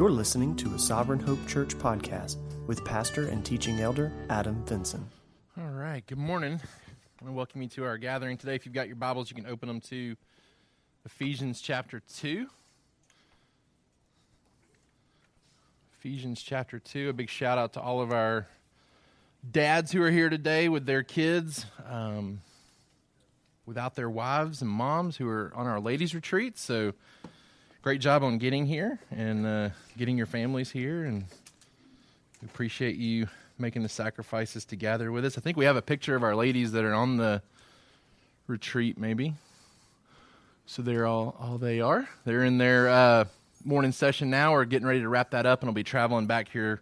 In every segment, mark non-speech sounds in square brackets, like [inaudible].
You're listening to a Sovereign Hope Church podcast with pastor and teaching elder Adam Vinson. All right, good morning. I want to welcome you to our gathering today. If you've got your Bibles, you can open them to Ephesians chapter 2. Ephesians chapter 2. A big shout out to all of our dads who are here today with their kids, um, without their wives and moms who are on our ladies' retreat. So, great job on getting here and uh, getting your families here. And we appreciate you making the sacrifices to gather with us. I think we have a picture of our ladies that are on the retreat, maybe. So they're all all they are. They're in their uh, morning session now. We're getting ready to wrap that up, and we'll be traveling back here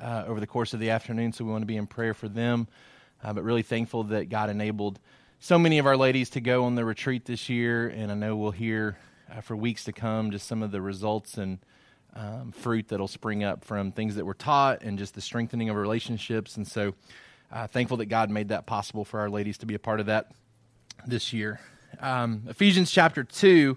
uh, over the course of the afternoon. So we want to be in prayer for them. Uh, but really thankful that God enabled so many of our ladies to go on the retreat this year, and I know we'll hear uh, for weeks to come just some of the results and um, fruit that'll spring up from things that were taught and just the strengthening of relationships. And so, uh, thankful that God made that possible for our ladies to be a part of that this year. Um, Ephesians chapter 2.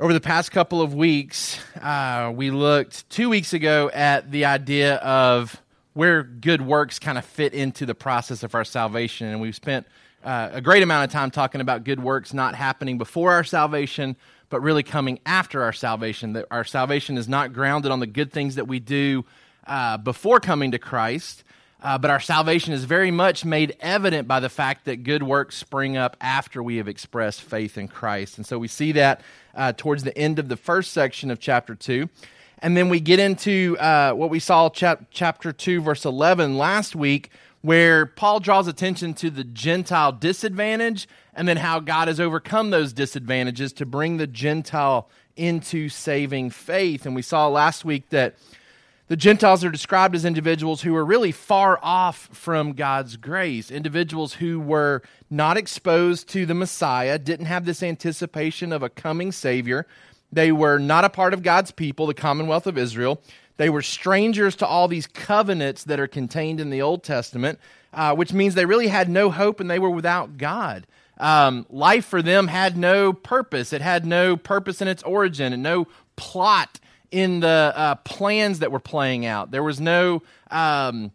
Over the past couple of weeks, uh, we looked two weeks ago at the idea of where good works kind of fit into the process of our salvation. And we've spent uh, a great amount of time talking about good works not happening before our salvation, but really coming after our salvation. That our salvation is not grounded on the good things that we do uh, before coming to Christ, uh, but our salvation is very much made evident by the fact that good works spring up after we have expressed faith in Christ. And so we see that uh, towards the end of the first section of chapter 2. And then we get into uh, what we saw chap- chapter 2, verse 11 last week, where Paul draws attention to the Gentile disadvantage and then how God has overcome those disadvantages to bring the Gentile into saving faith. And we saw last week that the Gentiles are described as individuals who are really far off from God's grace, individuals who were not exposed to the Messiah, didn't have this anticipation of a coming Savior. They were not a part of God's people, the commonwealth of Israel. They were strangers to all these covenants that are contained in the Old Testament, uh, which means they really had no hope and they were without God. Um, life for them had no purpose. It had no purpose in its origin and no plot in the uh, plans that were playing out. There was no um,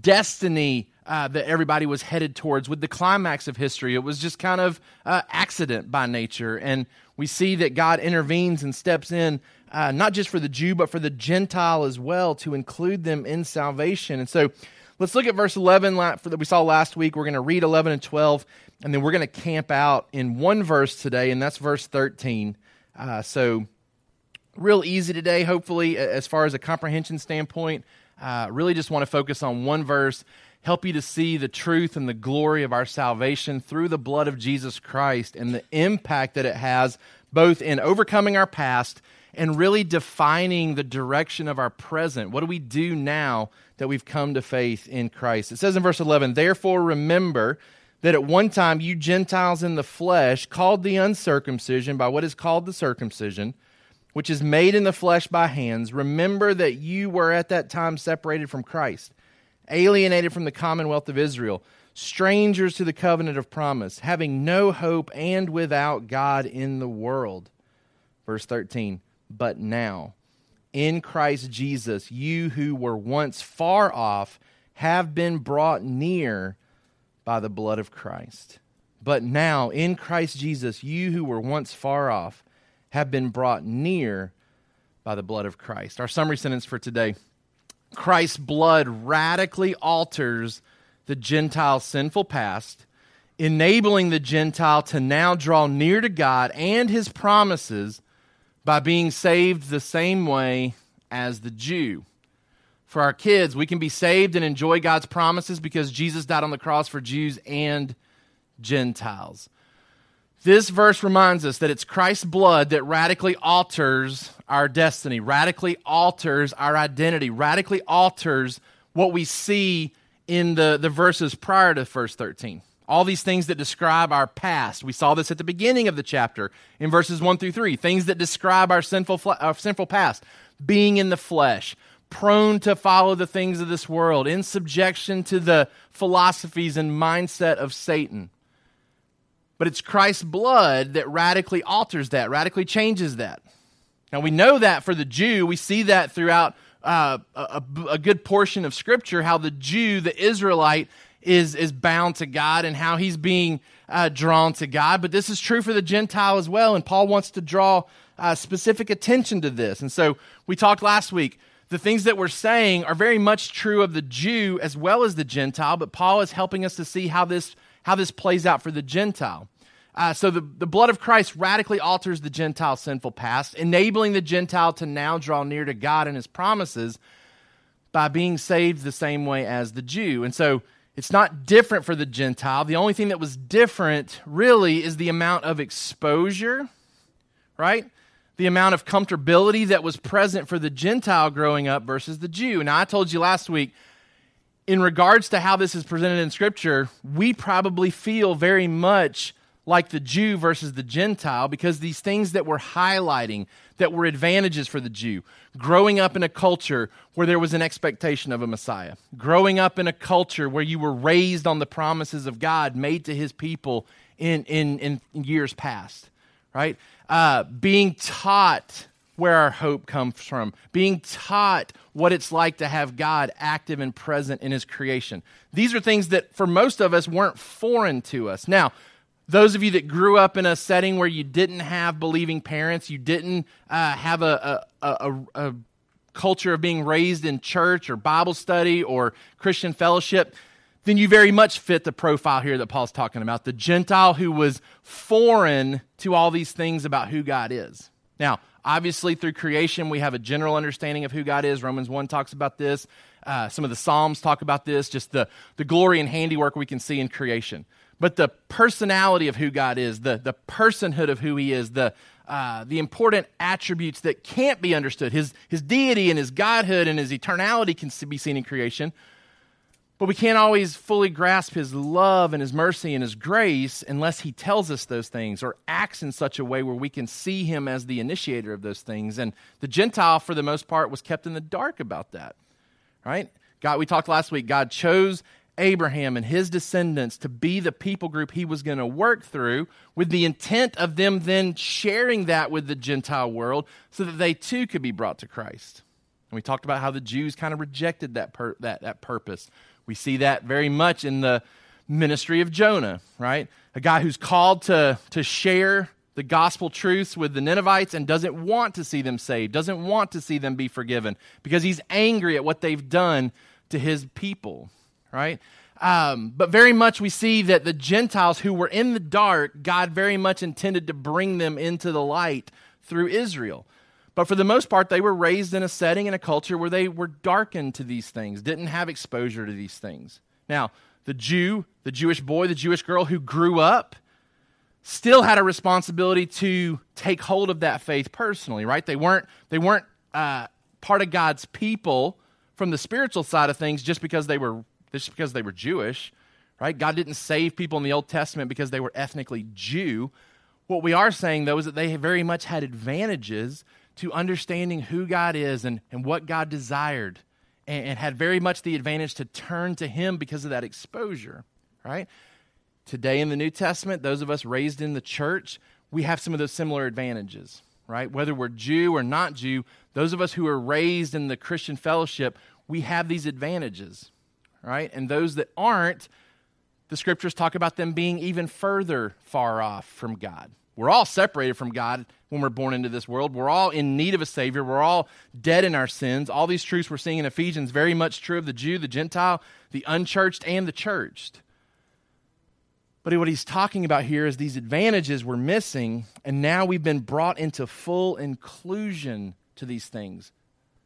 destiny uh, that everybody was headed towards with the climax of history. It was just kind of uh, accident by nature. And we see that God intervenes and steps in, uh, not just for the Jew, but for the Gentile as well, to include them in salvation. And so let's look at verse 11 that we saw last week. We're going to read 11 and 12, and then we're going to camp out in one verse today, and that's verse 13. Uh, so real easy today, hopefully, as far as a comprehension standpoint. Uh, really just want to focus on one verse, help you to see the truth and the glory of our salvation through the blood of Jesus Christ and the impact that it has both in overcoming our past and really defining the direction of our present. What do we do now that we've come to faith in Christ? It says in verse 11, Therefore remember that at one time you Gentiles in the flesh, called the uncircumcision by what is called the circumcision, which is made in the flesh by hands, remember that you were at that time separated from Christ, alienated from the commonwealth of Israel, strangers to the covenant of promise, having no hope and without God in the world. Verse 13, but now, in Christ Jesus, you who were once far off have been brought near by the blood of Christ. But now, in Christ Jesus, you who were once far off, have been brought near by the blood of Christ. Our summary sentence for today Christ's blood radically alters the Gentile sinful past, enabling the Gentile to now draw near to God and his promises by being saved the same way as the Jew. For our kids, we can be saved and enjoy God's promises because Jesus died on the cross for Jews and Gentiles. This verse reminds us that it's Christ's blood that radically alters our destiny, radically alters our identity, radically alters what we see in the, the verses prior to verse 13. All these things that describe our past. We saw this at the beginning of the chapter in verses 1 through 3. Things that describe our sinful, our sinful past. Being in the flesh, prone to follow the things of this world, in subjection to the philosophies and mindset of Satan. But it's Christ's blood that radically alters that, radically changes that. Now, we know that for the Jew, we see that throughout uh, a, a, good portion of Scripture, how the Jew, the Israelite, is, is bound to God and how he's being uh, drawn to God. But this is true for the Gentile as well, and Paul wants to draw uh, specific attention to this. And so we talked last week. The things that we're saying are very much true of the Jew as well as the Gentile, but Paul is helping us to see how this, how this plays out for the Gentile. Uh, so the, the blood of Christ radically alters the Gentile sinful past, enabling the Gentile to now draw near to God and his promises by being saved the same way as the Jew. And so it's not different for the Gentile. The only thing that was different really is the amount of exposure, right? The amount of comfortability that was present for the Gentile growing up versus the Jew. Now, I told you last week, in regards to how this is presented in Scripture, we probably feel very much like the Jew versus the Gentile because these things that we're highlighting that were advantages for the Jew, growing up in a culture where there was an expectation of a Messiah, growing up in a culture where you were raised on the promises of God made to his people in, in, in years past, right? Uh, being taught where our hope comes from, being taught what it's like to have God active and present in his creation. These are things that for most of us weren't foreign to us. Now, those of you that grew up in a setting where you didn't have believing parents, you didn't uh, have a, a, a, a culture of being raised in church or Bible study or Christian fellowship, then you very much fit the profile here that Paul's talking about the Gentile who was foreign to all these things about who God is. Now, obviously, through creation, we have a general understanding of who God is. Romans 1 talks about this. Uh, some of the Psalms talk about this, just the, the glory and handiwork we can see in creation but the personality of who God is, the, the personhood of who He is, the, uh, the important attributes that can't be understood. His, his deity and His godhood and His eternality can be seen in creation, but we can't always fully grasp His love and His mercy and His grace unless He tells us those things or acts in such a way where we can see Him as the initiator of those things. And the Gentile, for the most part, was kept in the dark about that, right? God, we talked last week, God chose Abraham and his descendants to be the people group he was going to work through with the intent of them then sharing that with the Gentile world so that they too could be brought to Christ. And we talked about how the Jews kind of rejected that, pur- that, that purpose. We see that very much in the ministry of Jonah, right? A guy who's called to, to share the gospel truths with the Ninevites and doesn't want to see them saved, doesn't want to see them be forgiven because he's angry at what they've done to his people right? Um, but very much we see that the Gentiles who were in the dark, God very much intended to bring them into the light through Israel. But for the most part, they were raised in a setting and a culture where they were darkened to these things, didn't have exposure to these things. Now, the Jew, the Jewish boy, the Jewish girl who grew up, still had a responsibility to take hold of that faith personally, right? They weren't, they weren't uh, part of God's people from the spiritual side of things just because they were just because they were Jewish, right? God didn't save people in the Old Testament because they were ethnically Jew. What we are saying, though, is that they very much had advantages to understanding who God is and, and what God desired, and, and had very much the advantage to turn to Him because of that exposure, right? Today in the New Testament, those of us raised in the church, we have some of those similar advantages, right? Whether we're Jew or not Jew, those of us who are raised in the Christian fellowship, we have these advantages right? And those that aren't, the scriptures talk about them being even further far off from God. We're all separated from God when we're born into this world. We're all in need of a Savior. We're all dead in our sins. All these truths we're seeing in Ephesians, very much true of the Jew, the Gentile, the unchurched, and the churched. But what he's talking about here is these advantages we're missing, and now we've been brought into full inclusion to these things.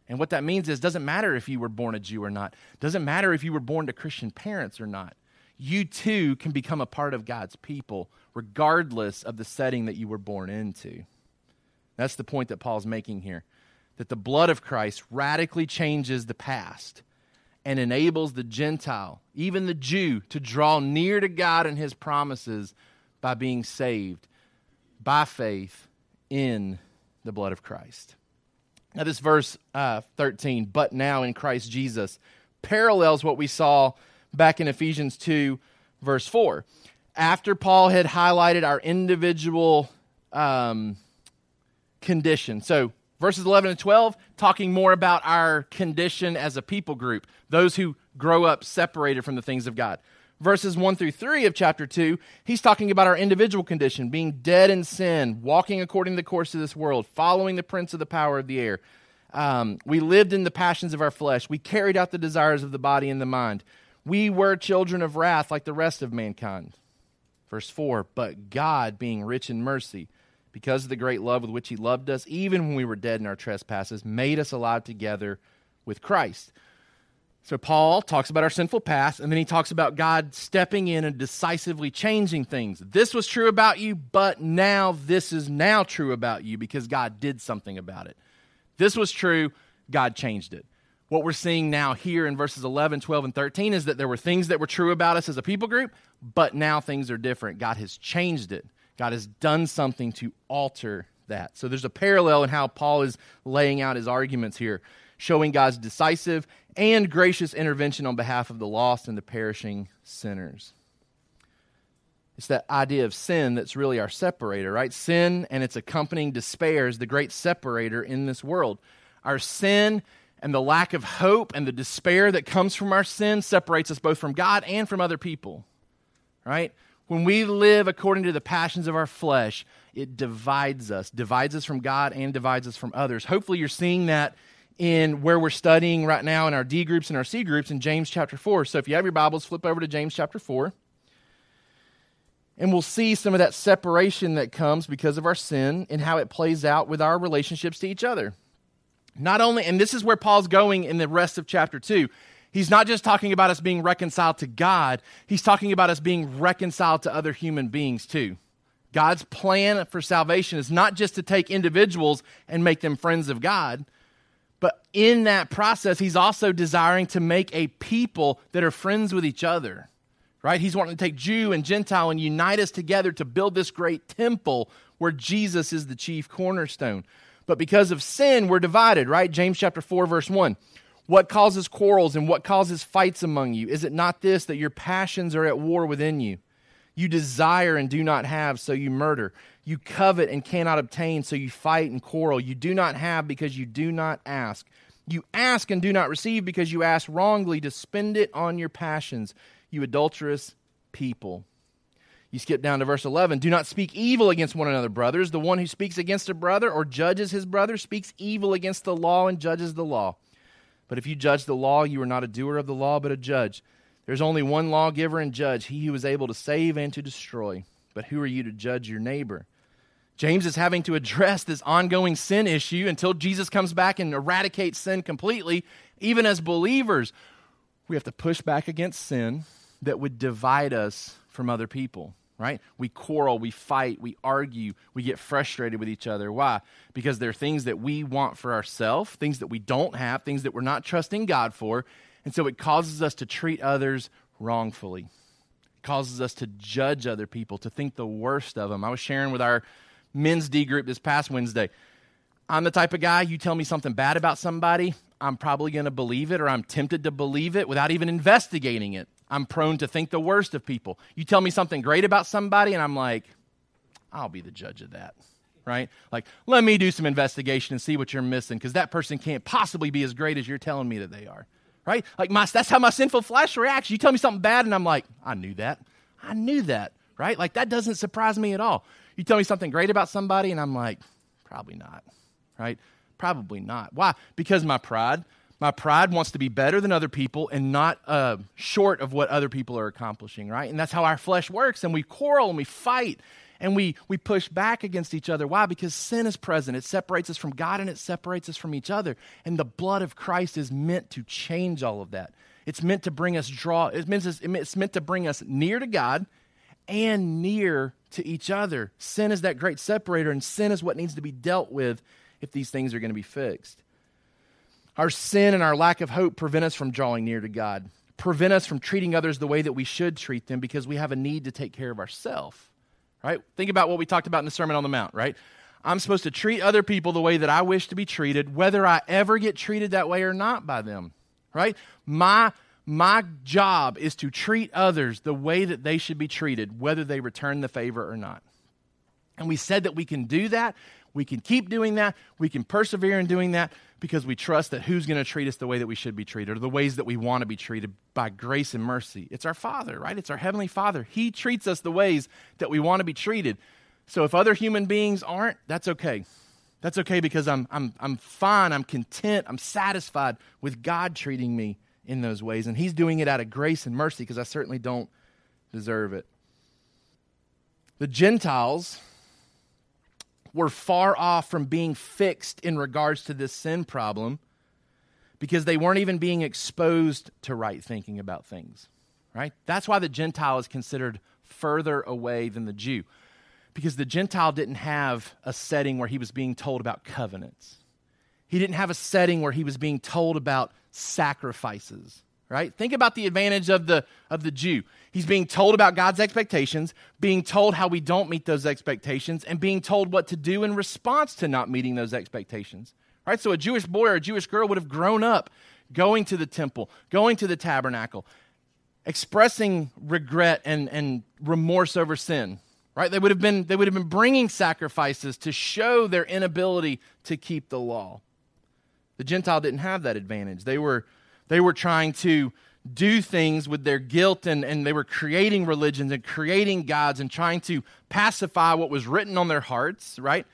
And what that means is doesn't matter if you were born a Jew or not. Doesn't matter if you were born to Christian parents or not. You too can become a part of God's people regardless of the setting that you were born into. That's the point that Paul's making here. That the blood of Christ radically changes the past and enables the Gentile, even the Jew, to draw near to God and his promises by being saved by faith in the blood of Christ. Now, this verse uh, 13, but now in Christ Jesus, parallels what we saw back in Ephesians 2, verse 4. After Paul had highlighted our individual um, condition. So, Verses 11 and 12, talking more about our condition as a people group, those who grow up separated from the things of God. Verses 1 through 3 of chapter 2, he's talking about our individual condition, being dead in sin, walking according to the course of this world, following the prince of the power of the air. Um, we lived in the passions of our flesh. We carried out the desires of the body and the mind. We were children of wrath like the rest of mankind. Verse 4 But God, being rich in mercy, because of the great love with which he loved us, even when we were dead in our trespasses, made us alive together with Christ. So Paul talks about our sinful past, and then he talks about God stepping in and decisively changing things. This was true about you, but now this is now true about you because God did something about it. This was true, God changed it. What we're seeing now here in verses 11, 12, and 13 is that there were things that were true about us as a people group, but now things are different. God has changed it. God has done something to alter that. So there's a parallel in how Paul is laying out his arguments here, showing God's decisive and gracious intervention on behalf of the lost and the perishing sinners. It's that idea of sin that's really our separator, right? Sin and its accompanying despair is the great separator in this world. Our sin and the lack of hope and the despair that comes from our sin separates us both from God and from other people, right? When we live according to the passions of our flesh, it divides us, divides us from God and divides us from others. Hopefully, you're seeing that in where we're studying right now in our D groups and our C groups in James chapter 4. So if you have your Bibles, flip over to James chapter 4. And we'll see some of that separation that comes because of our sin and how it plays out with our relationships to each other. Not only, and this is where Paul's going in the rest of chapter 2. He's not just talking about us being reconciled to God, he's talking about us being reconciled to other human beings too. God's plan for salvation is not just to take individuals and make them friends of God, but in that process, he's also desiring to make a people that are friends with each other. Right? He's wanting to take Jew and Gentile and unite us together to build this great temple where Jesus is the chief cornerstone. But because of sin, we're divided, right? James chapter 4, verse 1. What causes quarrels and what causes fights among you? Is it not this that your passions are at war within you? You desire and do not have, so you murder. You covet and cannot obtain, so you fight and quarrel. You do not have because you do not ask. You ask and do not receive because you ask wrongly to spend it on your passions, you adulterous people. You skip down to verse 11. Do not speak evil against one another, brothers. The one who speaks against a brother or judges his brother speaks evil against the law and judges the law. But if you judge the law, you are not a doer of the law, but a judge. There's only one lawgiver and judge, he who is able to save and to destroy. But who are you to judge your neighbor? James is having to address this ongoing sin issue until Jesus comes back and eradicates sin completely. Even as believers, we have to push back against sin that would divide us from other people right? We quarrel, we fight, we argue, we get frustrated with each other. Why? Because there are things that we want for ourselves, things that we don't have, things that we're not trusting God for. And so it causes us to treat others wrongfully. It causes us to judge other people, to think the worst of them. I was sharing with our men's D group this past Wednesday. I'm the type of guy, you tell me something bad about somebody, I'm probably going to believe it or I'm tempted to believe it without even investigating it. I'm prone to think the worst of people. You tell me something great about somebody, and I'm like, I'll be the judge of that, right? Like, let me do some investigation and see what you're missing because that person can't possibly be as great as you're telling me that they are, right? Like, my, that's how my sinful flesh reacts. You tell me something bad, and I'm like, I knew that. I knew that, right? Like, that doesn't surprise me at all. You tell me something great about somebody, and I'm like, probably not, right? Probably not. Why? Because my pride. My pride wants to be better than other people and not uh, short of what other people are accomplishing, right? And that's how our flesh works. And we quarrel and we fight and we, we push back against each other. Why? Because sin is present. It separates us from God and it separates us from each other. And the blood of Christ is meant to change all of that. It's meant to bring us draw. It means it's meant to bring us near to God and near to each other. Sin is that great separator, and sin is what needs to be dealt with if these things are going to be fixed. Our sin and our lack of hope prevent us from drawing near to God, prevent us from treating others the way that we should treat them because we have a need to take care of ourselves. Right? Think about what we talked about in the Sermon on the Mount, right? I'm supposed to treat other people the way that I wish to be treated, whether I ever get treated that way or not by them. Right? My my job is to treat others the way that they should be treated, whether they return the favor or not. And we said that we can do that We can keep doing that. We can persevere in doing that because we trust that who's going to treat us the way that we should be treated or the ways that we want to be treated by grace and mercy. It's our Father, right? It's our Heavenly Father. He treats us the ways that we want to be treated. So if other human beings aren't, that's okay. That's okay because I'm, I'm, I'm fine, I'm content, I'm satisfied with God treating me in those ways. And He's doing it out of grace and mercy because I certainly don't deserve it. The Gentiles were far off from being fixed in regards to this sin problem because they weren't even being exposed to right thinking about things, right? That's why the Gentile is considered further away than the Jew because the Gentile didn't have a setting where he was being told about covenants. He didn't have a setting where he was being told about sacrifices right? Think about the advantage of the of the jew. He's being told about god's expectations being told how we don't meet those expectations and being told what to do in response to not meeting those expectations right? So a jewish boy or a jewish girl would have grown up going to the temple going to the tabernacle expressing regret and, and remorse over sin right? They would have been they would have been bringing sacrifices to show their inability to keep the law. The gentile didn't have that advantage. They were they were trying to do things with their guilt and, and they were creating religions and creating gods and trying to pacify what was written on their hearts, right?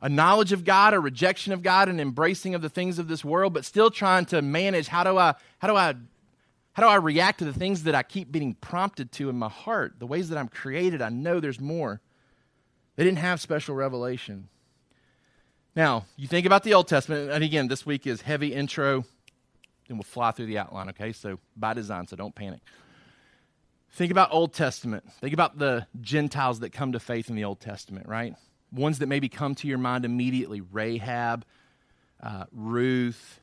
A knowledge of God, a rejection of God, an embracing of the things of this world, but still trying to manage how do I how do I how do I react to the things that I keep being prompted to in my heart? The ways that I'm created, I know there's more. They didn't have special revelation. Now, you think about the Old Testament, and again, this week is heavy intro and we'll fly through the outline, okay? So by design, so don't panic. Think about Old Testament. Think about the Gentiles that come to faith in the Old Testament, right? Ones that maybe come to your mind immediately Rahab, uh, Ruth,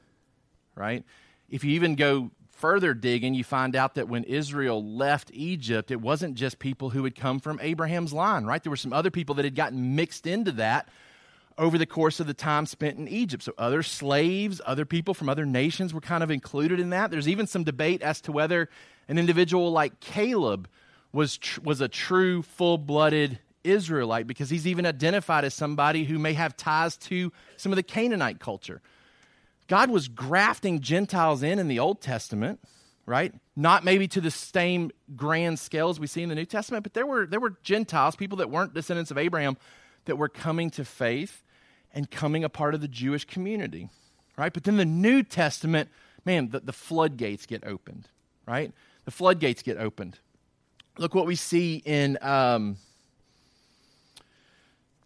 right? If you even go further digging, you find out that when Israel left Egypt, it wasn't just people who had come from Abraham's line, right? There were some other people that had gotten mixed into that over the course of the time spent in Egypt. So, other slaves, other people from other nations were kind of included in that. There's even some debate as to whether an individual like Caleb was, tr- was a true, full blooded Israelite because he's even identified as somebody who may have ties to some of the Canaanite culture. God was grafting Gentiles in in the Old Testament, right? Not maybe to the same grand scale as we see in the New Testament, but there were, there were Gentiles, people that weren't descendants of Abraham, that were coming to faith and coming a part of the Jewish community, right? But then the New Testament, man, the, the floodgates get opened, right? The floodgates get opened. Look what we see in um,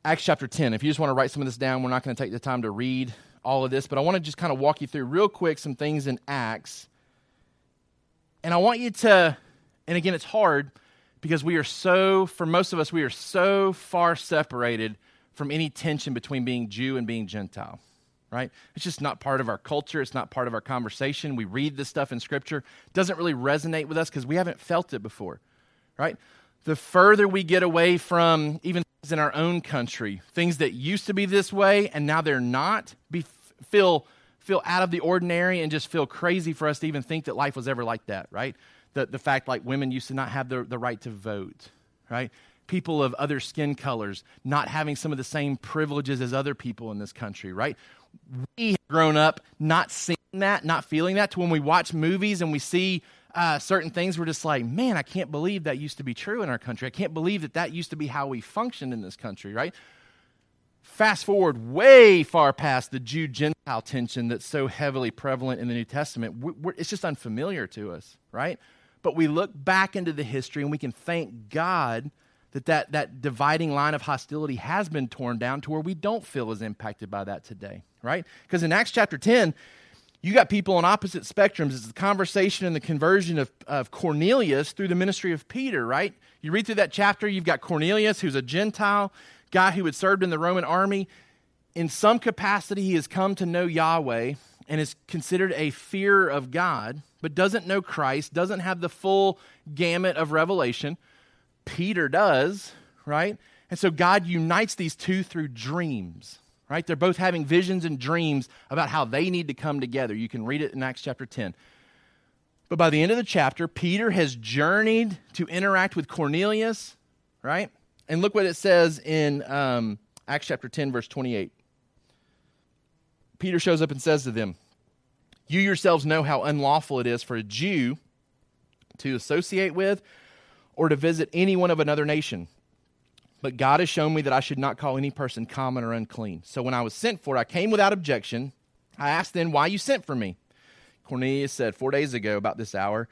Acts chapter 10. If you just want to write some of this down, we're not going to take the time to read all of this, but I want to just kind of walk you through real quick some things in Acts. And I want you to, and again, it's hard because we are so, for most of us, we are so far separated from any tension between being Jew and being Gentile, right? It's just not part of our culture. It's not part of our conversation. We read this stuff in Scripture. It doesn't really resonate with us because we haven't felt it before, right? The further we get away from even things in our own country, things that used to be this way and now they're not, be, feel, feel out of the ordinary and just feel crazy for us to even think that life was ever like that, right? The, the fact like women used to not have the, the right to vote, right? People of other skin colors not having some of the same privileges as other people in this country, right? We have grown up not seeing that, not feeling that, to when we watch movies and we see uh, certain things, we're just like, man, I can't believe that used to be true in our country. I can't believe that that used to be how we functioned in this country, right? Fast forward way far past the Jew Gentile tension that's so heavily prevalent in the New Testament. We're, it's just unfamiliar to us, right? But we look back into the history and we can thank God that, that that dividing line of hostility has been torn down to where we don't feel as impacted by that today, right? Because in Acts chapter 10, you got people on opposite spectrums. It's the conversation and the conversion of, of Cornelius through the ministry of Peter, right? You read through that chapter, you've got Cornelius, who's a Gentile, guy who had served in the Roman army. In some capacity, he has come to know Yahweh and is considered a fear of God, but doesn't know Christ, doesn't have the full gamut of revelation. Peter does, right? And so God unites these two through dreams, right? They're both having visions and dreams about how they need to come together. You can read it in Acts chapter 10. But by the end of the chapter, Peter has journeyed to interact with Cornelius, right? And look what it says in um, Acts chapter 10, verse 28. Peter shows up and says to them, You yourselves know how unlawful it is for a Jew to associate with or to visit anyone of another nation. But God has shown me that I should not call any person common or unclean. So when I was sent for, I came without objection. I asked then why you sent for me. Cornelius said, Four days ago, about this hour,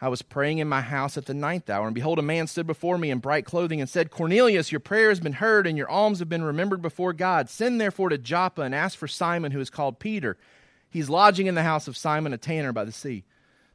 I was praying in my house at the ninth hour, and behold, a man stood before me in bright clothing and said, Cornelius, your prayer has been heard, and your alms have been remembered before God. Send therefore to Joppa and ask for Simon, who is called Peter. He's lodging in the house of Simon, a tanner by the sea.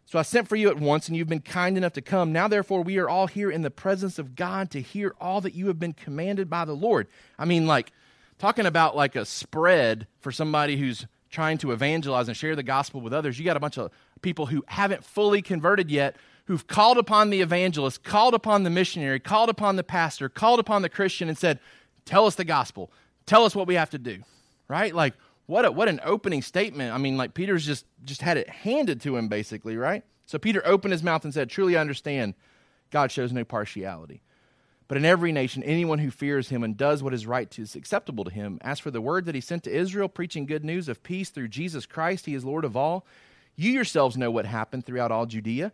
So I sent for you at once, and you've been kind enough to come. Now, therefore, we are all here in the presence of God to hear all that you have been commanded by the Lord. I mean, like, talking about like a spread for somebody who's trying to evangelize and share the gospel with others. You got a bunch of people who haven't fully converted yet, who've called upon the evangelist, called upon the missionary, called upon the pastor, called upon the Christian, and said, Tell us the gospel. Tell us what we have to do. Right? Like, what a, what an opening statement. I mean, like Peter's just just had it handed to him basically, right? So Peter opened his mouth and said, "Truly I understand God shows no partiality. But in every nation anyone who fears him and does what is right is acceptable to him. As for the word that he sent to Israel preaching good news of peace through Jesus Christ, he is Lord of all. You yourselves know what happened throughout all Judea,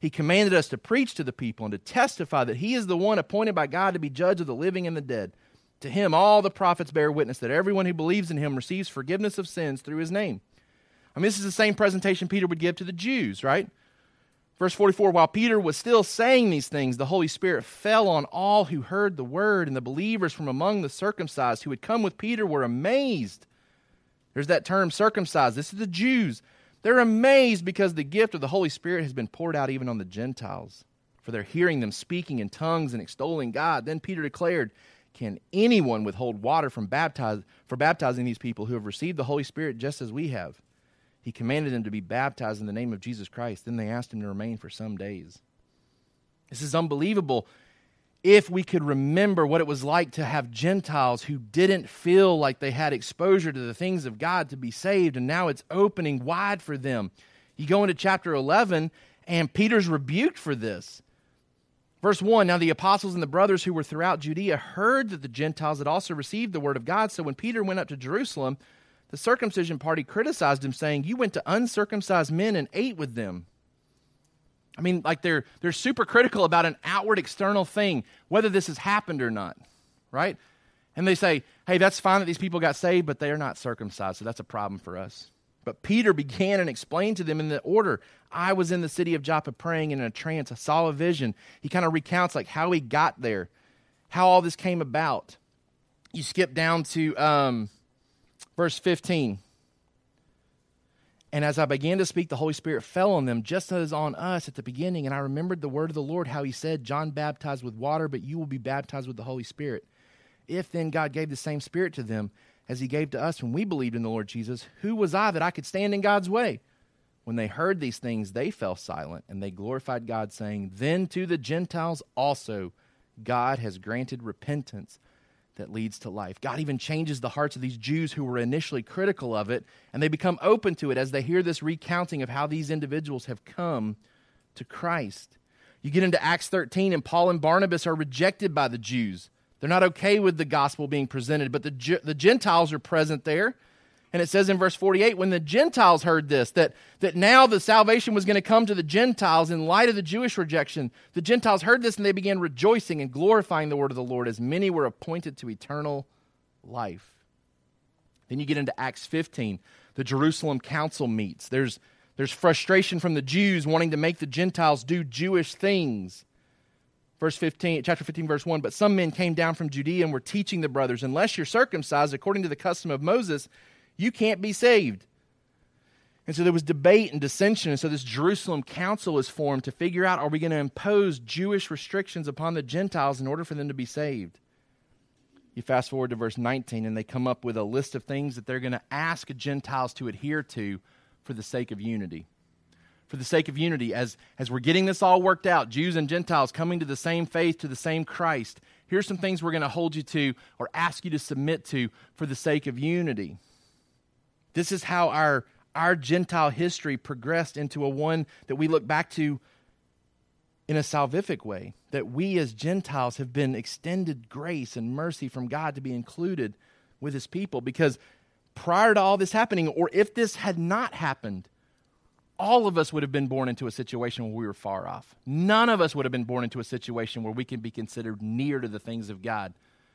He commanded us to preach to the people and to testify that He is the one appointed by God to be judge of the living and the dead. To Him, all the prophets bear witness that everyone who believes in Him receives forgiveness of sins through His name. I mean, this is the same presentation Peter would give to the Jews, right? Verse 44 While Peter was still saying these things, the Holy Spirit fell on all who heard the word, and the believers from among the circumcised who had come with Peter were amazed. There's that term circumcised. This is the Jews they're amazed because the gift of the Holy Spirit has been poured out even on the Gentiles, for they're hearing them speaking in tongues and extolling God. Then Peter declared, Can anyone withhold water from baptize, for baptizing these people who have received the Holy Spirit just as we have? He commanded them to be baptized in the name of Jesus Christ. Then they asked him to remain for some days. This is unbelievable if we could remember what it was like to have Gentiles who didn't feel like they had exposure to the things of God to be saved, and now it's opening wide for them. You go into chapter 11, and Peter's rebuked for this. Verse 1 Now the apostles and the brothers who were throughout Judea heard that the Gentiles had also received the word of God. So when Peter went up to Jerusalem, the circumcision party criticized him, saying, You went to uncircumcised men and ate with them. I mean, like they're they're super critical about an outward external thing, whether this has happened or not, right? And they say, hey, that's fine that these people got saved, but they are not circumcised, so that's a problem for us. But Peter began and explained to them in the order. I was in the city of Joppa praying in a trance. I saw a vision. He kind of recounts like how he got there, how all this came about. You skip down to um, verse 15. And as I began to speak, the Holy Spirit fell on them, just as on us at the beginning. And I remembered the word of the Lord, how he said, John baptized with water, but you will be baptized with the Holy Spirit. If then God gave the same Spirit to them as he gave to us when we believed in the Lord Jesus, who was I that I could stand in God's way? When they heard these things, they fell silent, and they glorified God, saying, Then to the Gentiles also God has granted repentance that leads to life. God even changes the hearts of these Jews who were initially critical of it, and they become open to it as they hear this recounting of how these individuals have come to Christ. You get into Acts 13, and Paul and Barnabas are rejected by the Jews. They're not okay with the gospel being presented, but the, the Gentiles are present there. And it says in verse 48 when the Gentiles heard this, that, that now the salvation was going to come to the Gentiles in light of the Jewish rejection, the Gentiles heard this and they began rejoicing and glorifying the word of the Lord as many were appointed to eternal life. Then you get into Acts 15. The Jerusalem council meets. There's, there's frustration from the Jews wanting to make the Gentiles do Jewish things. Verse 15, chapter 15, verse 1. But some men came down from Judea and were teaching the brothers, unless you're circumcised according to the custom of Moses, you can't be saved. And so there was debate and dissension. And so this Jerusalem council is formed to figure out are we going to impose Jewish restrictions upon the Gentiles in order for them to be saved? You fast forward to verse 19, and they come up with a list of things that they're going to ask Gentiles to adhere to for the sake of unity. For the sake of unity, as, as we're getting this all worked out, Jews and Gentiles coming to the same faith, to the same Christ, here's some things we're going to hold you to or ask you to submit to for the sake of unity. This is how our, our Gentile history progressed into a one that we look back to in a salvific way. That we as Gentiles have been extended grace and mercy from God to be included with his people. Because prior to all this happening, or if this had not happened, all of us would have been born into a situation where we were far off. None of us would have been born into a situation where we can be considered near to the things of God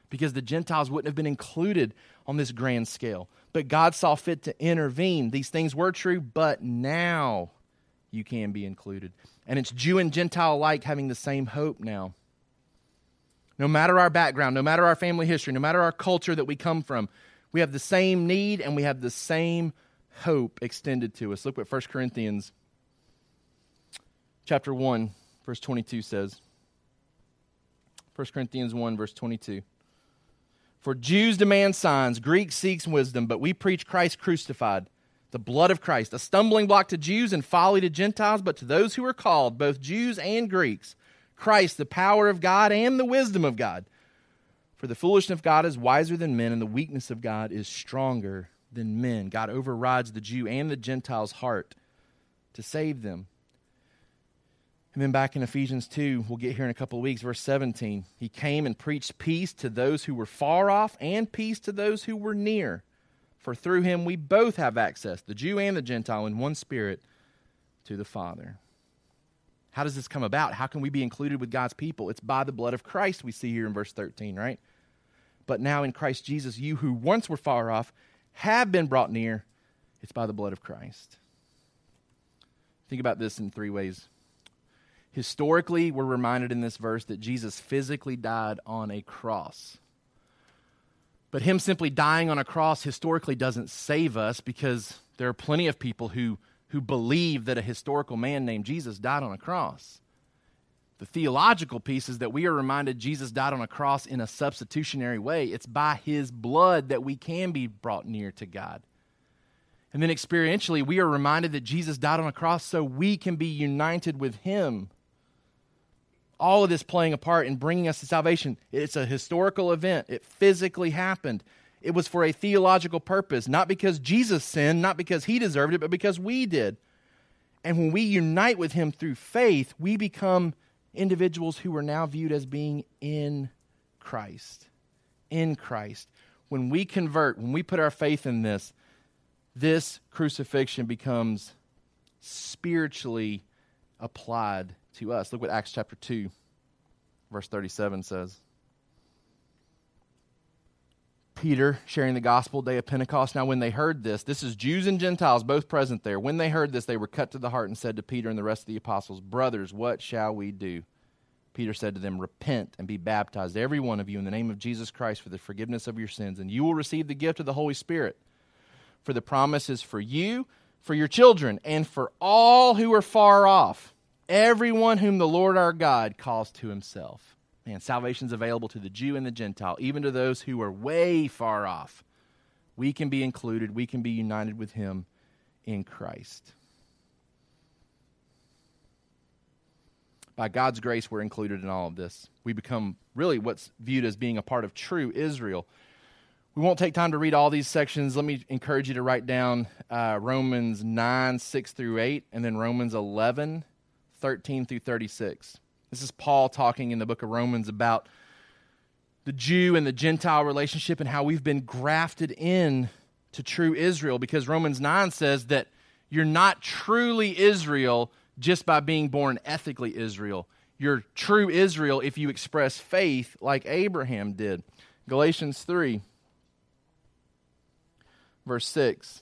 because the Gentiles wouldn't have been included on this grand scale. But God saw fit to intervene. These things were true, but now you can be included. And it's Jew and Gentile alike having the same hope now. No matter our background, no matter our family history, no matter our culture that we come from, we have the same need and we have the same hope extended to us. Look what 1 Corinthians chapter 1 verse 22 says. 1 Corinthians 1 verse 22. For Jews demand signs, Greeks seeks wisdom, but we preach Christ crucified, the blood of Christ, a stumbling block to Jews and folly to Gentiles, but to those who are called, both Jews and Greeks, Christ, the power of God and the wisdom of God. For the foolishness of God is wiser than men, and the weakness of God is stronger than men. God overrides the Jew and the Gentile's heart to save them. And then back in Ephesians 2, we'll get here in a couple of weeks, verse 17. He came and preached peace to those who were far off and peace to those who were near. For through him we both have access, the Jew and the Gentile, in one spirit to the Father. How does this come about? How can we be included with God's people? It's by the blood of Christ, we see here in verse 13, right? But now in Christ Jesus, you who once were far off have been brought near. It's by the blood of Christ. Think about this in three ways. Historically, we're reminded in this verse that Jesus physically died on a cross. But him simply dying on a cross historically doesn't save us because there are plenty of people who, who believe that a historical man named Jesus died on a cross. The theological piece is that we are reminded Jesus died on a cross in a substitutionary way. It's by his blood that we can be brought near to God. And then experientially, we are reminded that Jesus died on a cross so we can be united with him. All of this playing a part in bringing us to salvation. It's a historical event, it physically happened. It was for a theological purpose, not because Jesus sinned, not because he deserved it, but because we did. And when we unite with him through faith, we become individuals who are now viewed as being in Christ. In Christ. When we convert, when we put our faith in this, this crucifixion becomes spiritually applied to us. Look what Acts chapter 2, verse 37 says. Peter sharing the gospel day of Pentecost. Now, when they heard this, this is Jews and Gentiles both present there. When they heard this, they were cut to the heart and said to Peter and the rest of the apostles, Brothers, what shall we do? Peter said to them, Repent and be baptized, every one of you, in the name of Jesus Christ for the forgiveness of your sins, and you will receive the gift of the Holy Spirit. For the promise is for you, for your children, and for all who are far off, everyone whom the Lord our God calls to himself. Man, salvation's available to the Jew and the Gentile, even to those who are way far off. We can be included, we can be united with him in Christ. By God's grace, we're included in all of this. We become really what's viewed as being a part of true Israel. We won't take time to read all these sections. Let me encourage you to write down uh, Romans 9, 6 through 8, and then Romans 11, 13 through 36. This is Paul talking in the book of Romans about the Jew and the Gentile relationship and how we've been grafted in to true Israel because Romans 9 says that you're not truly Israel just by being born ethically Israel. You're true Israel if you express faith like Abraham did. Galatians 3, verse 6.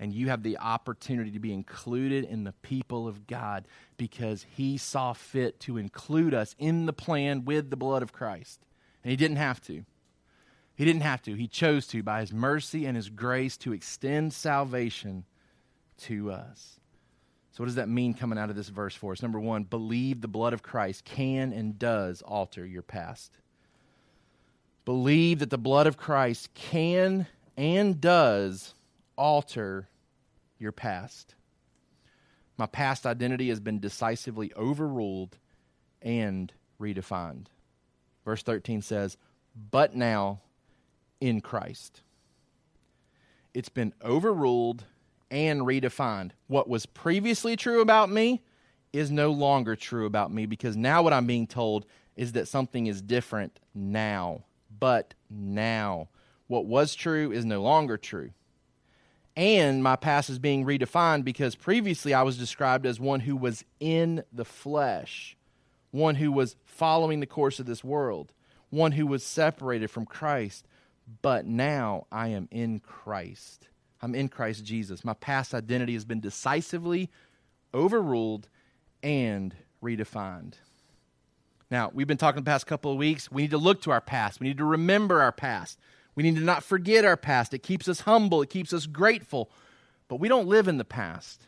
and you have the opportunity to be included in the people of God because He saw fit to include us in the plan with the blood of Christ. And He didn't have to. He didn't have to. He chose to, by His mercy and His grace, to extend salvation to us. So, what does that mean coming out of this verse for us? Number one, believe the blood of Christ can and does alter your past. Believe that the blood of Christ can and does alter your past. My past identity has been decisively overruled and redefined. Verse 13 says, But now in Christ. It's been overruled and redefined. What was previously true about me is no longer true about me because now what I'm being told is that something is different now. But now. What was true is no longer true. And my past is being redefined because previously I was described as one who was in the flesh, one who was following the course of this world, one who was separated from Christ. But now I am in Christ. I'm in Christ Jesus. My past identity has been decisively overruled and redefined. Now, we've been talking the past couple of weeks. We need to look to our past. We need to remember our past. We need to not forget our past. It keeps us humble, it keeps us grateful. But we don't live in the past.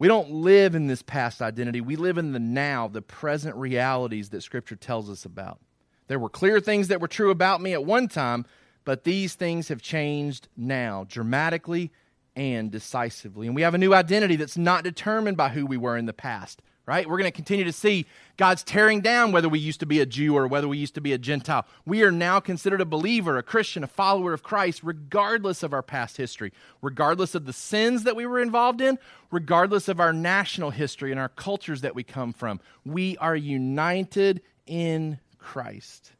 We don't live in this past identity. We live in the now, the present realities that Scripture tells us about. There were clear things that were true about me at one time, but these things have changed now dramatically and decisively. And we have a new identity that's not determined by who we were in the past, right? We're going to continue to see God's tearing down whether we used to be a Jew or whether we used to be a Gentile. We are now considered a believer, a Christian, a follower of Christ, regardless of our past history, regardless of the sins that we were involved in, regardless of our national history and our cultures that we come from. We are united in Christ.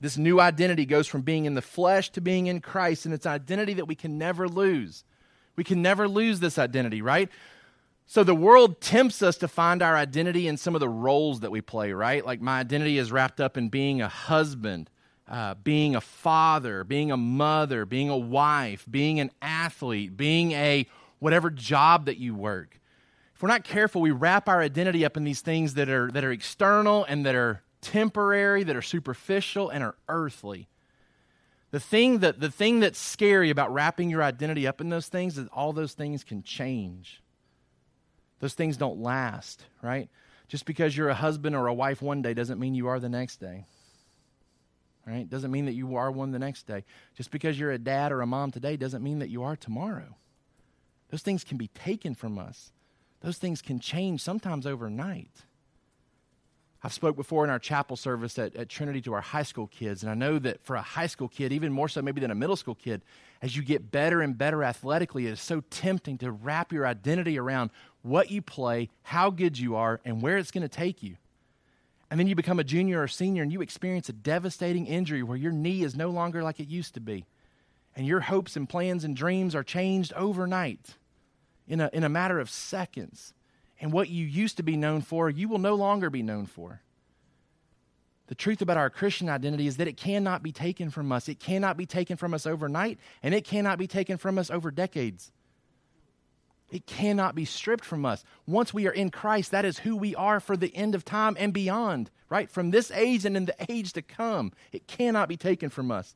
This new identity goes from being in the flesh to being in Christ, and it's an identity that we can never lose. We can never lose this identity, right? So the world tempts us to find our identity in some of the roles that we play, right? Like my identity is wrapped up in being a husband, uh, being a father, being a mother, being a wife, being an athlete, being a whatever job that you work. If we're not careful, we wrap our identity up in these things that are, that are external and that are temporary, that are superficial, and are earthly. The thing, that, the thing that's scary about wrapping your identity up in those things is all those things can change. Those things don't last, right? Just because you're a husband or a wife one day doesn't mean you are the next day. Right? Doesn't mean that you are one the next day. Just because you're a dad or a mom today doesn't mean that you are tomorrow. Those things can be taken from us. Those things can change sometimes overnight. I've spoke before in our chapel service at, at, Trinity to our high school kids, and I know that for a high school kid, even more so maybe than a middle school kid, as you get better and better athletically, it is so tempting to wrap your identity around what you play, how good you are, and where it's going to take you. And then you become a junior or senior and you experience a devastating injury where your knee is no longer like it used to be. And your hopes and plans and dreams are changed overnight in a, in a matter of seconds and what you used to be known for, you will no longer be known for. The truth about our Christian identity is that it cannot be taken from us. It cannot be taken from us overnight, and it cannot be taken from us over decades. It cannot be stripped from us. Once we are in Christ, that is who we are for the end of time and beyond, right? From this age and in the age to come. It cannot be taken from us.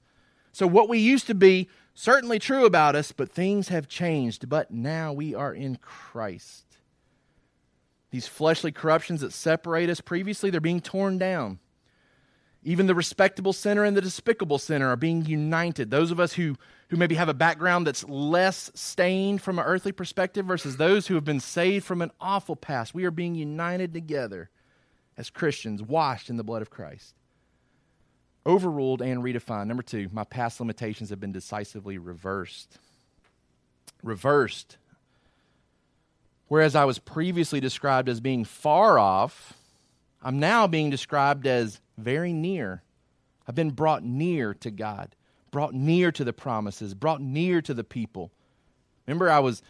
So, what we used to be, certainly true about us, but things have changed. But now we are in Christ. These fleshly corruptions that separate us previously, they're being torn down. Even the respectable sinner and the despicable sinner are being united. Those of us who, who maybe have a background that's less stained from an earthly perspective versus those who have been saved from an awful past, we are being united together as Christians, washed in the blood of Christ. Overruled and redefined. Number two, my past limitations have been decisively reversed. Reversed. Whereas I was previously described as being far off, I'm now being described as very near. I've been brought near to God, brought near to the promises, brought near to the people. Remember, I was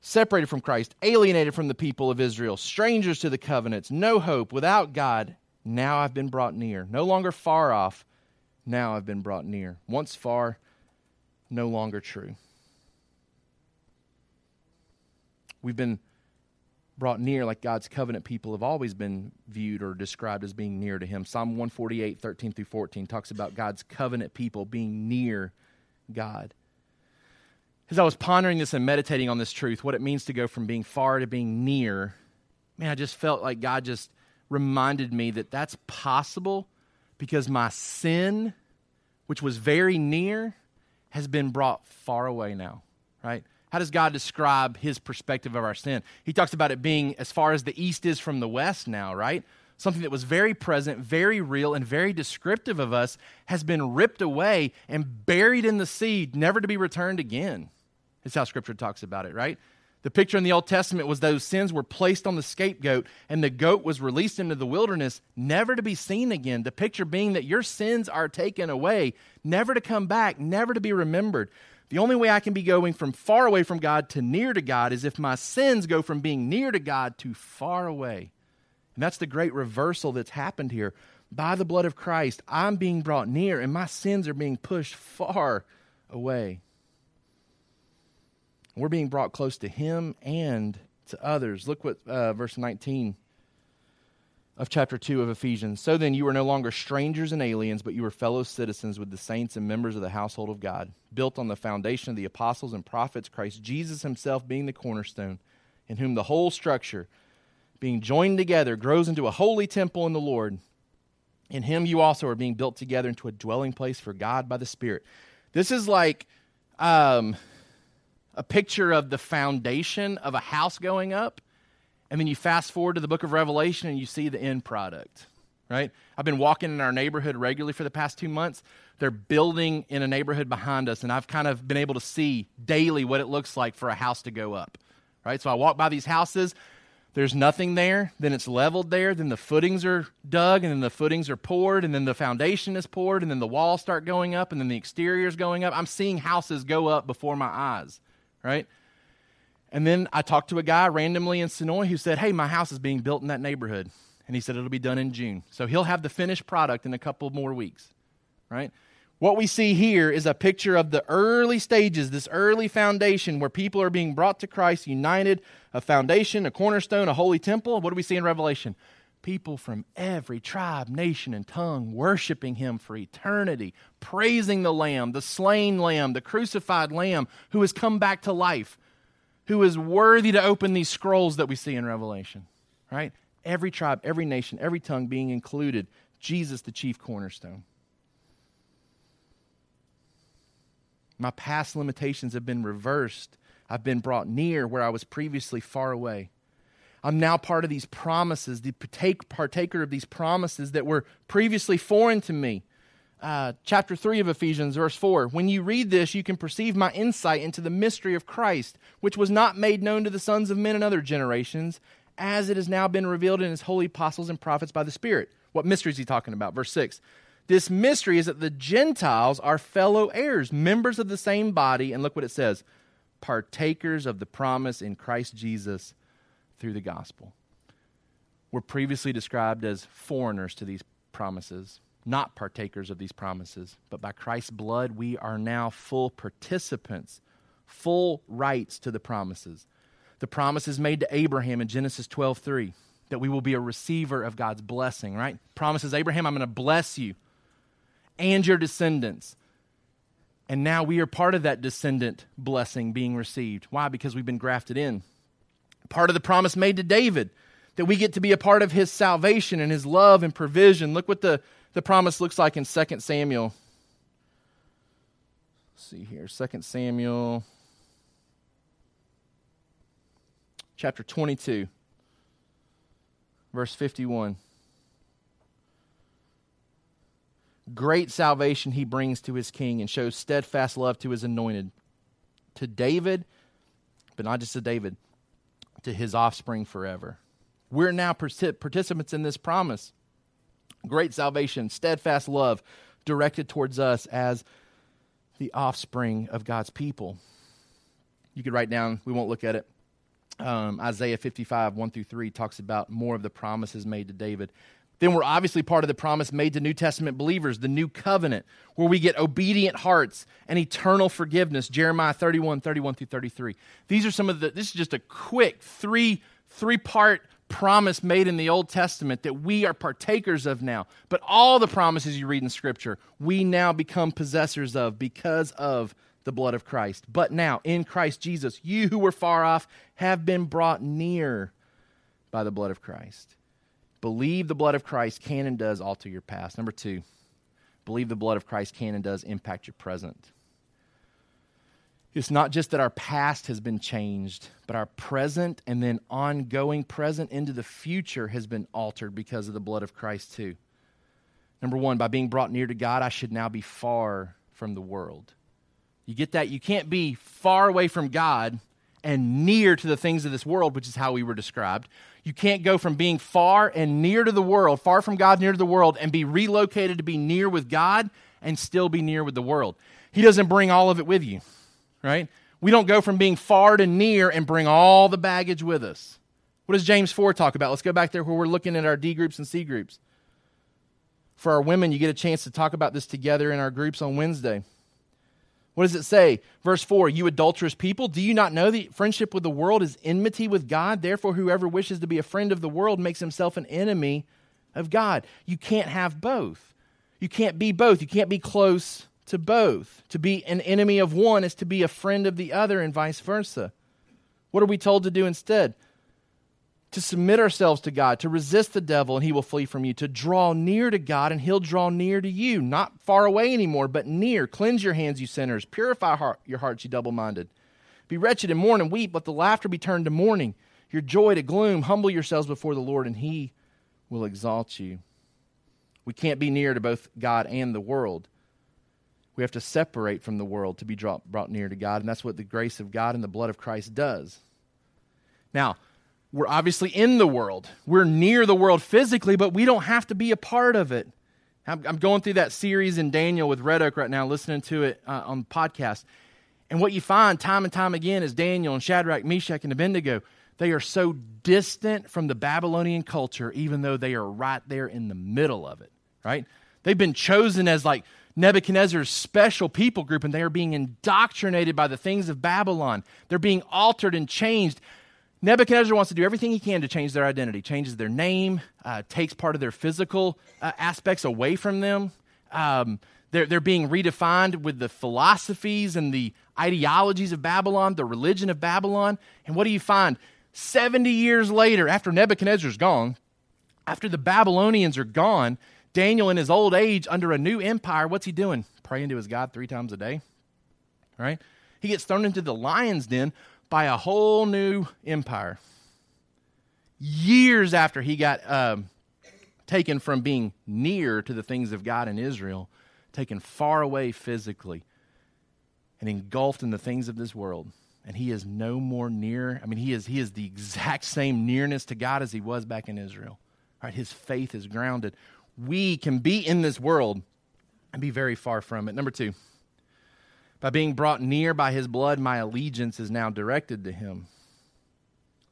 separated from Christ, alienated from the people of Israel, strangers to the covenants, no hope, without God. Now I've been brought near. No longer far off, now I've been brought near. Once far, no longer true. We've been brought near like God's covenant people have always been viewed or described as being near to Him. Psalm 148, 13 through 14 talks about God's covenant people being near God. As I was pondering this and meditating on this truth, what it means to go from being far to being near, man, I just felt like God just reminded me that that's possible because my sin, which was very near, has been brought far away now, right? How does God describe his perspective of our sin? He talks about it being as far as the east is from the west now, right? Something that was very present, very real, and very descriptive of us has been ripped away and buried in the sea, never to be returned again. That's how Scripture talks about it, right? The picture in the Old Testament was those sins were placed on the scapegoat and the goat was released into the wilderness, never to be seen again. The picture being that your sins are taken away, never to come back, never to be remembered. The only way I can be going from far away from God to near to God is if my sins go from being near to God to far away. And that's the great reversal that's happened here. By the blood of Christ, I'm being brought near and my sins are being pushed far away. We're being brought close to Him and to others. Look what uh, verse 19 of chapter 2 of Ephesians. So then, you are no longer strangers and aliens, but you are fellow citizens with the saints and members of the household of God, built on the foundation of the apostles and prophets, Christ Jesus himself being the cornerstone, in whom the whole structure, being joined together, grows into a holy temple in the Lord. In him you also are being built together into a dwelling place for God by the Spirit. This is like um, a picture of the foundation of a house going up and then you fast forward to the book of Revelation and you see the end product, right? I've been walking in our neighborhood regularly for the past two months. They're building in a neighborhood behind us, and I've kind of been able to see daily what it looks like for a house to go up, right? So I walk by these houses. There's nothing there, then it's leveled there, then the footings are dug, and then the footings are poured, and then the foundation is poured, and then the walls start going up, and then the exterior is going up. I'm seeing houses go up before my eyes, right? And then I talked to a guy randomly in Sonoy who said, Hey, my house is being built in that neighborhood. And he said it'll be done in June. So he'll have the finished product in a couple more weeks, right? What we see here is a picture of the early stages, this early foundation where people are being brought to Christ, united, a foundation, a cornerstone, a holy temple. What do we see in Revelation? People from every tribe, nation, and tongue worshiping Him for eternity, praising the Lamb, the slain Lamb, the crucified Lamb who has come back to life who is worthy to open these scrolls that we see in Revelation, right? Every tribe, every nation, every tongue being included. Jesus, the chief cornerstone. My past limitations have been reversed. I've been brought near where I was previously far away. I'm now part of these promises, the partaker of these promises that were previously foreign to me uh, chapter 3 of Ephesians, verse 4. When you read this, you can perceive my insight into the mystery of Christ, which was not made known to the sons of men in other generations, as it has now been revealed in his holy apostles and prophets by the Spirit. What mystery is he talking about? Verse 6. This mystery is that the Gentiles are fellow heirs, members of the same body, and look what it says partakers of the promise in Christ Jesus through the gospel. We're previously described as foreigners to these promises not partakers of these promises, but by Christ's blood, we are now full participants, full rights to the promises. The promises made to Abraham in Genesis 12 3 that we will be a receiver of God's blessing, right? Promises Abraham, I'm going to bless you and your descendants. And now we are part of that descendant blessing being received. Why? Because we've been grafted in. Part of the promise made to David that we get to be a part of his salvation and his love and provision. Look what the the promise looks like in 2 Samuel. Let's see here, 2 Samuel chapter 22, verse 51. Great salvation he brings to his king and shows steadfast love to his anointed. To David, but not just to David, to his offspring forever. We're now participants in this promise great salvation, steadfast love directed towards us as the offspring of God's people. You could write down, we won't look at it. Um, Isaiah 55, 1 through 3 talks about more of the promises made to David. Then we're obviously part of the promise made to New Testament believers, the new covenant, where we get obedient hearts and eternal forgiveness. Jeremiah 31, 31 through 33. These are some of the, this is just a quick three, three part promise made in the Old Testament that we are partakers of now. But all the promises you read in Scripture, we now become possessors of because of the blood of Christ. But now, in Christ Jesus, you who were far off have been brought near by the blood of Christ. Believe the blood of Christ can and does alter your past. Number two, believe the blood of Christ can and does impact your present. It's not just that our past has been changed, but our present and then ongoing present into the future has been altered because of the blood of Christ, too. Number one, by being brought near to God, I should now be far from the world. You get that? You can't be far away from God and near to the things of this world, which is how we were described. You can't go from being far and near to the world, far from God, near to the world, and be relocated to be near with God and still be near with the world. He doesn't bring all of it with you, right? We don't go from being far to near and bring all the baggage with us. What does James 4 talk about? Let's go back there where we're looking at our D groups and C groups. For our women, you get a chance to talk about this together in our groups on Wednesday. What does it say? Verse 4 You adulterous people, do you not know that friendship with the world is enmity with God? Therefore, whoever wishes to be a friend of the world makes himself an enemy of God. You can't have both. You can't be both. You can't be close to both. To be an enemy of one is to be a friend of the other, and vice versa. What are we told to do instead? to submit ourselves to God, to resist the devil, and he will flee from you, to draw near to God, and he'll draw near to you. Not far away anymore, but near. Cleanse your hands, you sinners. Purify heart, your hearts, you double minded. Be wretched and mourn and weep. Let the laughter be turned to mourning, your joy to gloom. Humble yourselves before the Lord, and he will exalt you. We can't be near to both God and the world. We have to separate from the world to be brought near to God, and that's what the grace of God and the blood of Christ does. Now, we're obviously in the world. We're near the world physically, but we don't have to be a part of it. I'm, going through that series in Daniel with Red Oak right now, listening to it uh, on the podcast. And what you find time and time again is Daniel and Shadrach, Meshach, and Abednego, they are so distant from the Babylonian culture, even though they are right there in the middle of it, right? They've been chosen as like Nebuchadnezzar's special people group, and they are being indoctrinated by the things of Babylon. They're being altered and changed. Nebuchadnezzar wants to do everything he can to change their identity, changes their name, uh, takes part of their physical uh, aspects away from them. Um, they're, they're being redefined with the philosophies and the ideologies of Babylon, the religion of Babylon. And what do you find? 70 years later, after Nebuchadnezzar's gone, after the Babylonians are gone, Daniel, in his old age, under a new empire, what's he doing? Praying to his God three times a day, right? He gets thrown into the lion's den by a whole new empire. Years after he got um, taken from being near to the things of God in Israel, taken far away physically, and engulfed in the things of this world. And he is no more near. I mean, he is, he is the exact same nearness to God as he was back in Israel. Right? His faith is grounded. We can be in this world and be very far from it. Number two, by being brought near by his blood, my allegiance is now directed to him.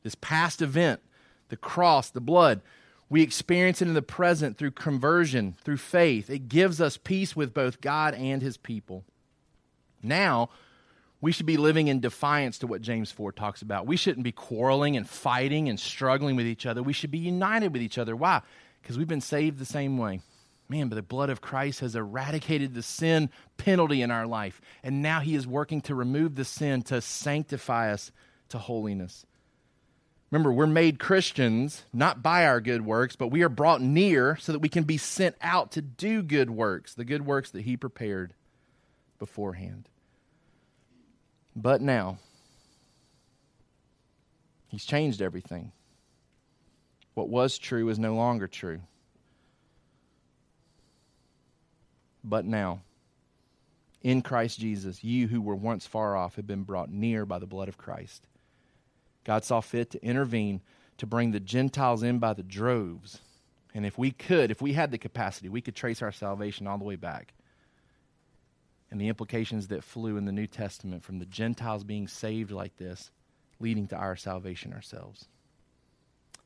This past event, the cross, the blood, we experience it in the present through conversion, through faith. It gives us peace with both God and his people. Now, we should be living in defiance to what James 4 talks about. We shouldn't be quarreling and fighting and struggling with each other. We should be united with each other. Why? Because we've been saved the same way. Man, but the blood of Christ has eradicated the sin penalty in our life. And now he is working to remove the sin to sanctify us to holiness. Remember, we're made Christians not by our good works, but we are brought near so that we can be sent out to do good works, the good works that he prepared beforehand. But now, he's changed everything. What was true is no longer true. but now. In Christ Jesus, you who were once far off have been brought near by the blood of Christ. God saw fit to intervene to bring the Gentiles in by the droves. And if we could, if we had the capacity, we could trace our salvation all the way back. And the implications that flew in the New Testament from the Gentiles being saved like this, leading to our salvation ourselves.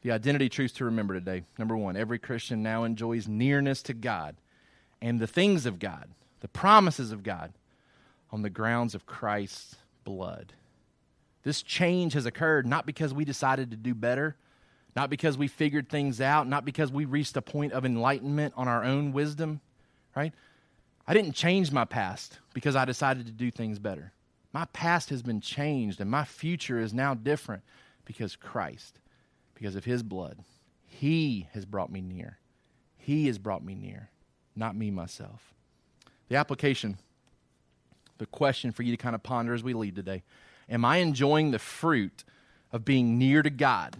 The identity truths to remember today. Number one, every Christian now enjoys nearness to God and the things of God, the promises of God, on the grounds of Christ's blood. This change has occurred not because we decided to do better, not because we figured things out, not because we reached a point of enlightenment on our own wisdom, right? I didn't change my past because I decided to do things better. My past has been changed and my future is now different because Christ, because of his blood, he has brought me near. He has brought me near, not me myself. The application, the question for you to kind of ponder as we lead today Am I enjoying the fruit of being near to God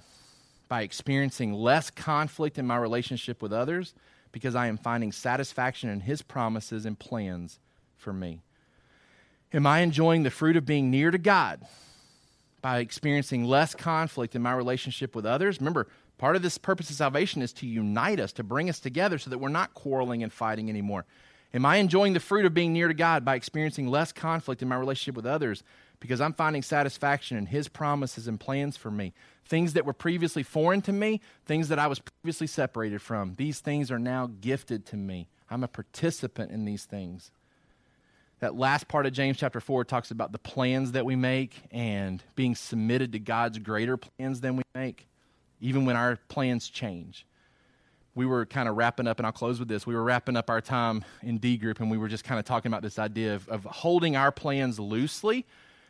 by experiencing less conflict in my relationship with others because I am finding satisfaction in His promises and plans for me? Am I enjoying the fruit of being near to God by experiencing less conflict in my relationship with others? Remember, part of this purpose of salvation is to unite us, to bring us together so that we're not quarreling and fighting anymore. Am I enjoying the fruit of being near to God by experiencing less conflict in my relationship with others because I'm finding satisfaction in His promises and plans for me? Things that were previously foreign to me, things that I was previously separated from, these things are now gifted to me. I'm a participant in these things. That last part of James chapter 4 talks about the plans that we make and being submitted to God's greater plans than we make, even when our plans change we were kind of wrapping up, and I'll close with this. We were wrapping up our time in D group, and we were just kind of talking about this idea of, of holding our plans loosely.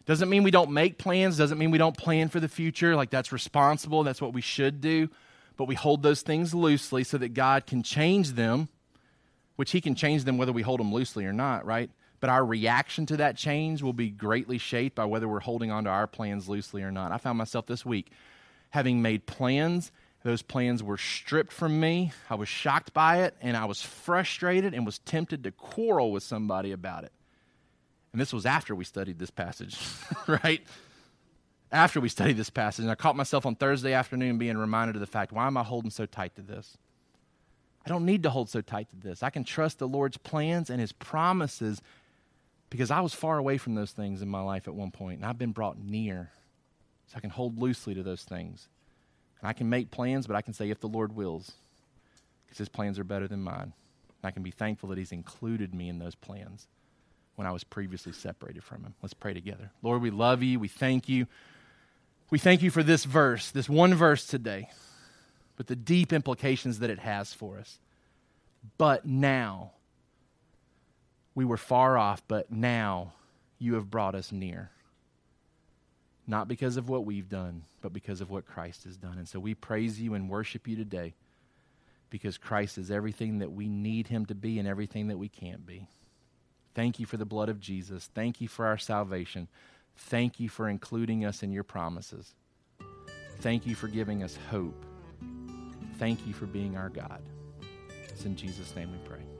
Doesn't mean we don't make plans, doesn't mean we don't plan for the future. Like that's responsible, that's what we should do. But we hold those things loosely so that God can change them, which He can change them whether we hold them loosely or not, right? But our reaction to that change will be greatly shaped by whether we're holding on to our plans loosely or not. I found myself this week having made plans those plans were stripped from me. I was shocked by it, and I was frustrated and was tempted to quarrel with somebody about it. And this was after we studied this passage, [laughs] right? After we studied this passage. And I caught myself on Thursday afternoon being reminded of the fact why am I holding so tight to this? I don't need to hold so tight to this. I can trust the Lord's plans and His promises because I was far away from those things in my life at one point, and I've been brought near. So I can hold loosely to those things. And I can make plans, but I can say, if the Lord wills, because his plans are better than mine. And I can be thankful that he's included me in those plans when I was previously separated from him. Let's pray together. Lord, we love you. We thank you. We thank you for this verse, this one verse today, but the deep implications that it has for us. But now, we were far off, but now you have brought us near not because of what we've done, but because of what Christ has done. And so we praise you and worship you today because Christ is everything that we need him to be and everything that we can't be. Thank you for the blood of Jesus. Thank you for our salvation. Thank you for including us in your promises. Thank you for giving us hope. Thank you for being our God. It's in Jesus' name we pray.